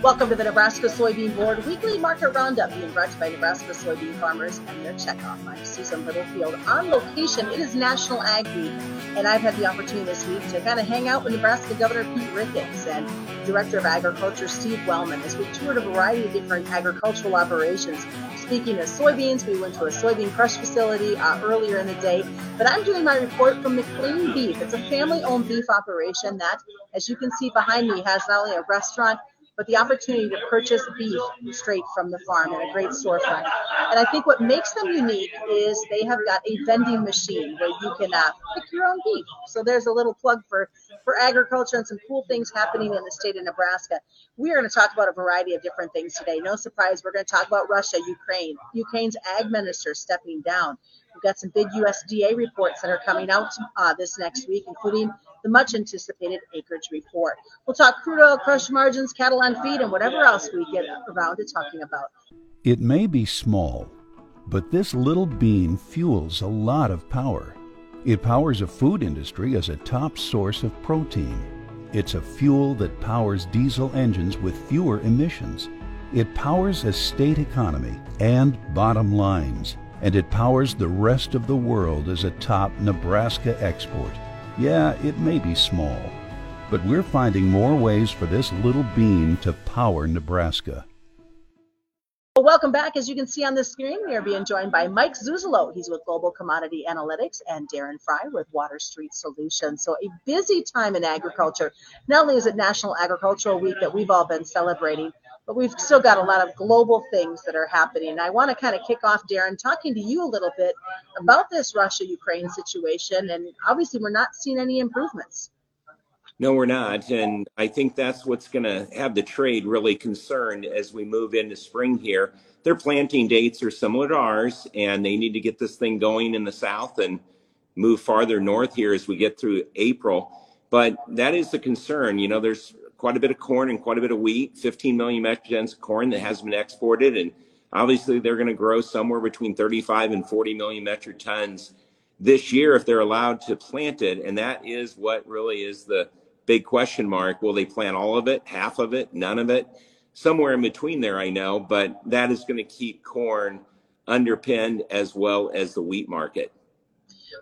Welcome to the Nebraska Soybean Board Weekly Market Roundup, being brought to you by Nebraska soybean farmers and their checkoff. I'm Susan Littlefield on location. It is National Ag Week, and I've had the opportunity this week to kind of hang out with Nebraska Governor Pete Ricketts and Director of Agriculture Steve Wellman as we toured a variety of different agricultural operations. Speaking of soybeans, we went to a soybean crush facility uh, earlier in the day, but I'm doing my report from McLean Beef. It's a family-owned beef operation that, as you can see behind me, has not only a restaurant but the opportunity to purchase beef straight from the farm in a great storefront. And I think what makes them unique is they have got a vending machine where you can uh, pick your own beef. So there's a little plug for for agriculture and some cool things happening in the state of Nebraska. We are going to talk about a variety of different things today. No surprise, we're going to talk about Russia, Ukraine, Ukraine's ag minister stepping down. We've got some big USDA reports that are coming out uh, this next week, including the much anticipated acreage report. We'll talk crude oil crush margins, cattle on feed, and whatever else we get around to talking about. It may be small, but this little bean fuels a lot of power. It powers a food industry as a top source of protein. It's a fuel that powers diesel engines with fewer emissions. It powers a state economy and bottom lines. And it powers the rest of the world as a top Nebraska export. Yeah, it may be small, but we're finding more ways for this little bean to power Nebraska. Well, welcome back. As you can see on the screen, we are being joined by Mike Zuzolo. He's with Global Commodity Analytics and Darren Frye with Water Street Solutions. So a busy time in agriculture. Not only is it National Agricultural Week that we've all been celebrating, but we've still got a lot of global things that are happening. I want to kind of kick off, Darren, talking to you a little bit about this Russia Ukraine situation. And obviously, we're not seeing any improvements. No, we're not. And I think that's what's going to have the trade really concerned as we move into spring here. Their planting dates are similar to ours, and they need to get this thing going in the south and move farther north here as we get through April. But that is the concern. You know, there's quite a bit of corn and quite a bit of wheat, 15 million metric tons of corn that has been exported. And obviously, they're going to grow somewhere between 35 and 40 million metric tons this year if they're allowed to plant it. And that is what really is the big question mark. Will they plant all of it, half of it, none of it? Somewhere in between there, I know, but that is going to keep corn underpinned as well as the wheat market.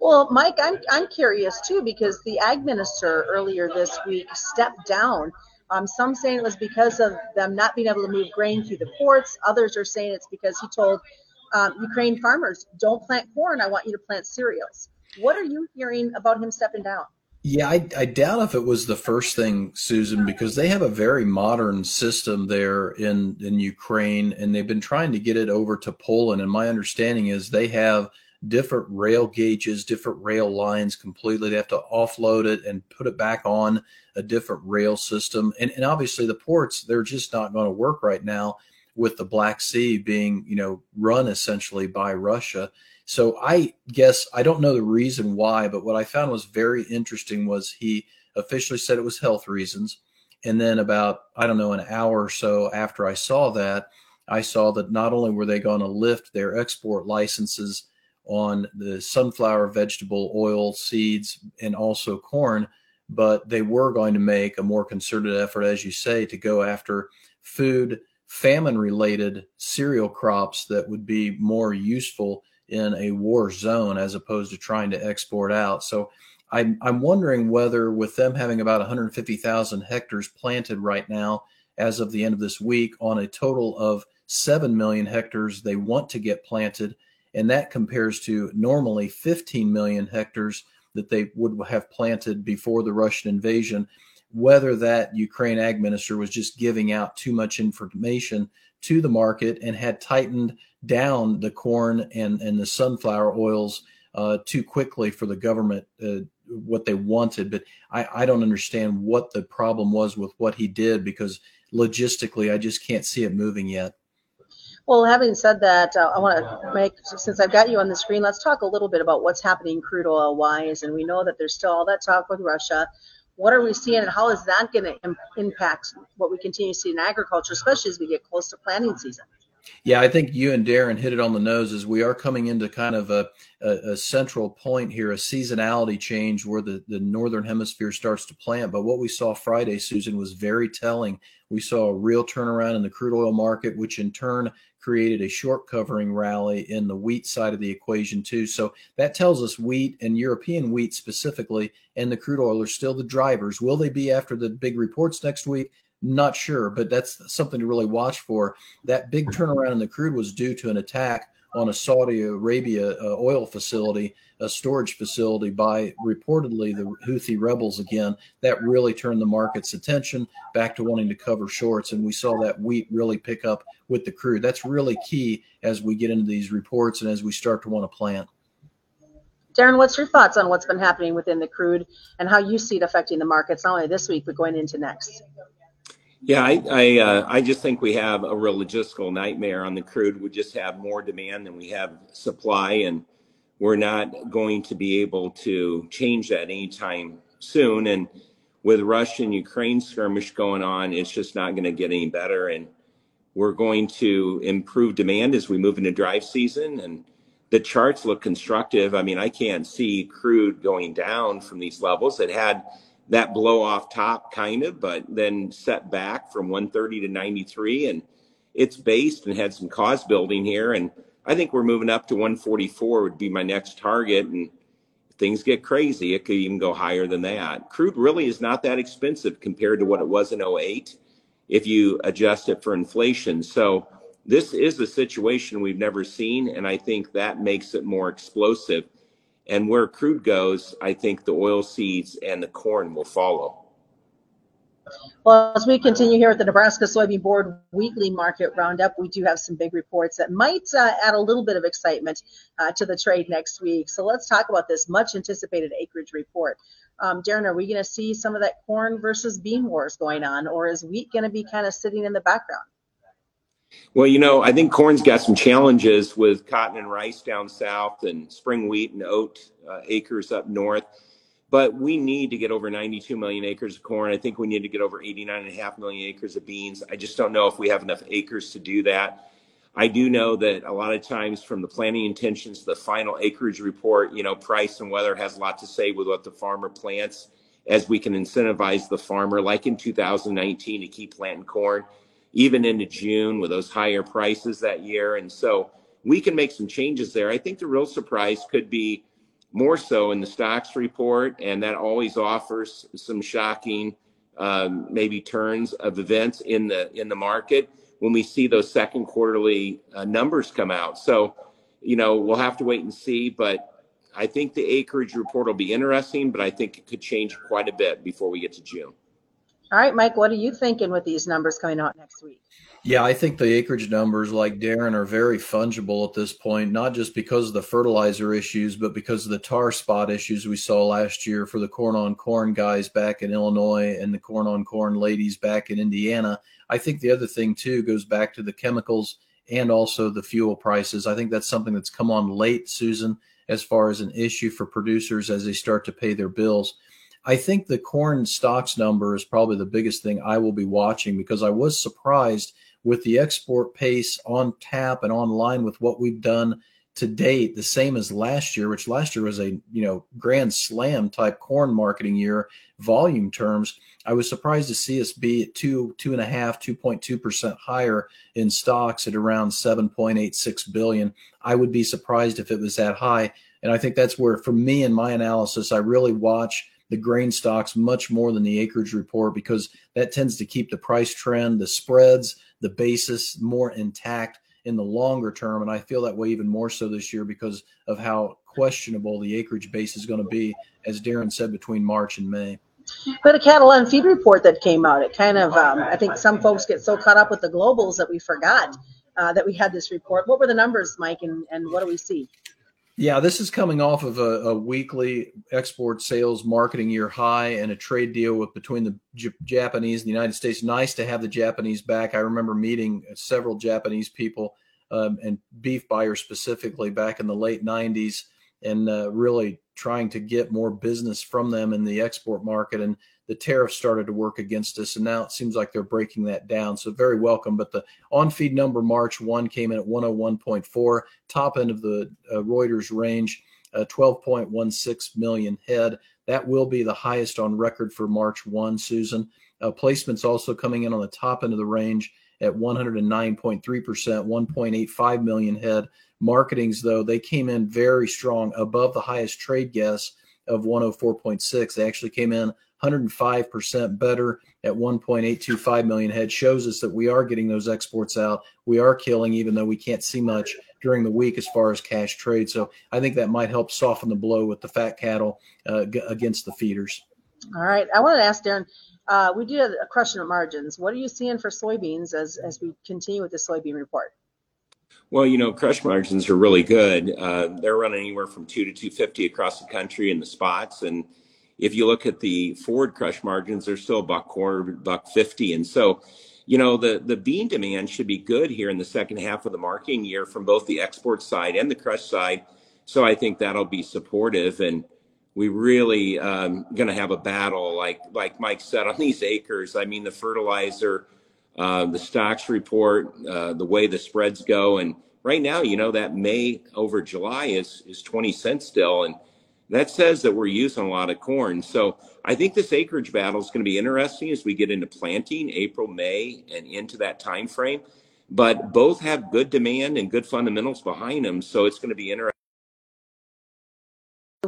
Well, Mike, I'm, I'm curious too because the ag minister earlier this week stepped down. Um, some saying it was because of them not being able to move grain through the ports. Others are saying it's because he told um, Ukraine farmers, don't plant corn. I want you to plant cereals. What are you hearing about him stepping down? Yeah, I, I doubt if it was the first thing, Susan, because they have a very modern system there in, in Ukraine, and they've been trying to get it over to Poland. And my understanding is they have different rail gauges, different rail lines completely. They have to offload it and put it back on a different rail system. And, and obviously the ports, they're just not going to work right now with the Black Sea being, you know, run essentially by Russia. So I guess I don't know the reason why, but what I found was very interesting was he officially said it was health reasons. And then about, I don't know, an hour or so after I saw that, I saw that not only were they going to lift their export licenses on the sunflower vegetable oil seeds and also corn, but they were going to make a more concerted effort, as you say, to go after food famine related cereal crops that would be more useful in a war zone as opposed to trying to export out. So I'm, I'm wondering whether, with them having about 150,000 hectares planted right now, as of the end of this week, on a total of 7 million hectares they want to get planted, and that compares to normally 15 million hectares that they would have planted before the Russian invasion. Whether that Ukraine ag minister was just giving out too much information to the market and had tightened down the corn and, and the sunflower oils uh, too quickly for the government uh, what they wanted. But I, I don't understand what the problem was with what he did because logistically, I just can't see it moving yet. Well, having said that, uh, I want to make, since I've got you on the screen, let's talk a little bit about what's happening crude oil wise. And we know that there's still all that talk with Russia. What are we seeing, and how is that going to Im- impact what we continue to see in agriculture, especially as we get close to planting season? Yeah, I think you and Darren hit it on the nose as we are coming into kind of a, a, a, central point here, a seasonality change where the, the northern hemisphere starts to plant. But what we saw Friday, Susan, was very telling. We saw a real turnaround in the crude oil market, which in turn created a short covering rally in the wheat side of the equation too. So that tells us wheat and European wheat specifically and the crude oil are still the drivers. Will they be after the big reports next week? Not sure, but that's something to really watch for. That big turnaround in the crude was due to an attack on a Saudi Arabia uh, oil facility, a storage facility by reportedly the Houthi rebels again. That really turned the market's attention back to wanting to cover shorts. And we saw that wheat really pick up with the crude. That's really key as we get into these reports and as we start to want to plant. Darren, what's your thoughts on what's been happening within the crude and how you see it affecting the markets, not only this week, but going into next? Yeah, I I, uh, I just think we have a real logistical nightmare on the crude. We just have more demand than we have supply, and we're not going to be able to change that anytime soon. And with Russia and Ukraine skirmish going on, it's just not going to get any better. And we're going to improve demand as we move into drive season. And the charts look constructive. I mean, I can't see crude going down from these levels. It had that blow off top kind of, but then set back from 130 to 93 and it's based and had some cause building here. And I think we're moving up to 144 would be my next target. And things get crazy, it could even go higher than that. Crude really is not that expensive compared to what it was in 08 if you adjust it for inflation. So this is a situation we've never seen. And I think that makes it more explosive. And where crude goes, I think the oil seeds and the corn will follow. Well, as we continue here at the Nebraska Soybean Board weekly market roundup, we do have some big reports that might uh, add a little bit of excitement uh, to the trade next week. So let's talk about this much anticipated acreage report. Um, Darren, are we going to see some of that corn versus bean wars going on, or is wheat going to be kind of sitting in the background? Well, you know, I think corn's got some challenges with cotton and rice down south and spring wheat and oat uh, acres up north. But we need to get over 92 million acres of corn. I think we need to get over 89.5 million acres of beans. I just don't know if we have enough acres to do that. I do know that a lot of times from the planting intentions to the final acreage report, you know, price and weather has a lot to say with what the farmer plants as we can incentivize the farmer, like in 2019, to keep planting corn even into June with those higher prices that year. And so we can make some changes there. I think the real surprise could be more so in the stocks report, and that always offers some shocking, um, maybe turns of events in the in the market when we see those second quarterly uh, numbers come out. So, you know, we'll have to wait and see, but I think the acreage report will be interesting, but I think it could change quite a bit before we get to June. All right, Mike, what are you thinking with these numbers coming out next week? Yeah, I think the acreage numbers, like Darren, are very fungible at this point, not just because of the fertilizer issues, but because of the tar spot issues we saw last year for the corn on corn guys back in Illinois and the corn on corn ladies back in Indiana. I think the other thing, too, goes back to the chemicals and also the fuel prices. I think that's something that's come on late, Susan, as far as an issue for producers as they start to pay their bills. I think the corn stocks number is probably the biggest thing I will be watching because I was surprised with the export pace on tap and online with what we've done to date, the same as last year, which last year was a you know grand slam type corn marketing year, volume terms. I was surprised to see us be at two, two and a half, two point two percent higher in stocks at around seven point eight six billion. I would be surprised if it was that high, and I think that's where, for me in my analysis, I really watch the grain stocks much more than the acreage report because that tends to keep the price trend, the spreads, the basis more intact in the longer term. And I feel that way even more so this year because of how questionable the acreage base is going to be, as Darren said, between March and May. But a cattle on feed report that came out, it kind of, um, I think some folks get so caught up with the globals that we forgot uh, that we had this report. What were the numbers, Mike, and, and what do we see? Yeah, this is coming off of a, a, weekly export sales marketing year high and a trade deal with between the J- Japanese and the United States. Nice to have the Japanese back. I remember meeting several Japanese people um, and beef buyers specifically back in the late 90s and uh, really trying to get more business from them in the export market. And the tariffs started to work against us. And now it seems like they're breaking that down. So very welcome. But the on feed number March 1 came in at 101.4, top end of the uh, Reuters range, uh, 12.16 million head. That will be the highest on record for March 1, Susan. Uh, placements also coming in on the top end of the range at 109.3%, 1.85 million head. Marketings, though, they came in very strong above the highest trade guess of 104.6. They actually came in 105% better at 1.825 million head. Shows us that we are getting those exports out. We are killing, even though we can't see much during the week as far as cash trade. So I think that might help soften the blow with the fat cattle uh, g- against the feeders. All right. I wanted to ask Darren. Uh, we have a question of margins. What are you seeing for soybeans as as we continue with the soybean report? Well, you know, crush margins are really good. Uh, they're running anywhere from two to two fifty across the country in the spots, and if you look at the forward crush margins, they're still buck quarter, buck fifty, and so you know, the, the bean demand should be good here in the second half of the marketing year from both the export side and the crush side. So I think that'll be supportive. And we really um, going to have a battle, like like Mike said, on these acres. I mean, the fertilizer, uh, the stocks report, uh, the way the spreads go, and right now, you know, that May over July is is 20 cents still, and that says that we're using a lot of corn. So I think this acreage battle is going to be interesting as we get into planting April, May, and into that time frame. But both have good demand and good fundamentals behind them, so it's going to be interesting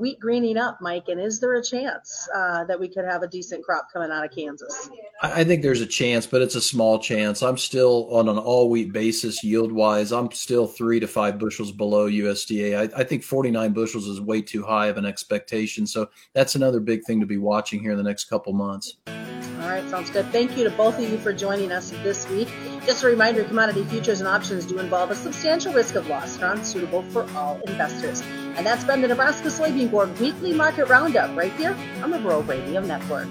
wheat greening up, Mike, and is there a chance uh, that we could have a decent crop coming out of Kansas? I think there's a chance, but it's a small chance. I'm still on an all wheat basis yield wise. I'm still three to five bushels below USDA. I, I, think 49 bushels is way too high of an expectation. So that's another big thing to be watching here in the next couple months. All right, sounds good. Thank you to both of you for joining us this week. Just a reminder commodity futures and options do involve a substantial risk of loss and are unsuitable for all investors. And that's been the Nebraska Soybean Board Weekly Market Roundup right here on the Rural Radio Network.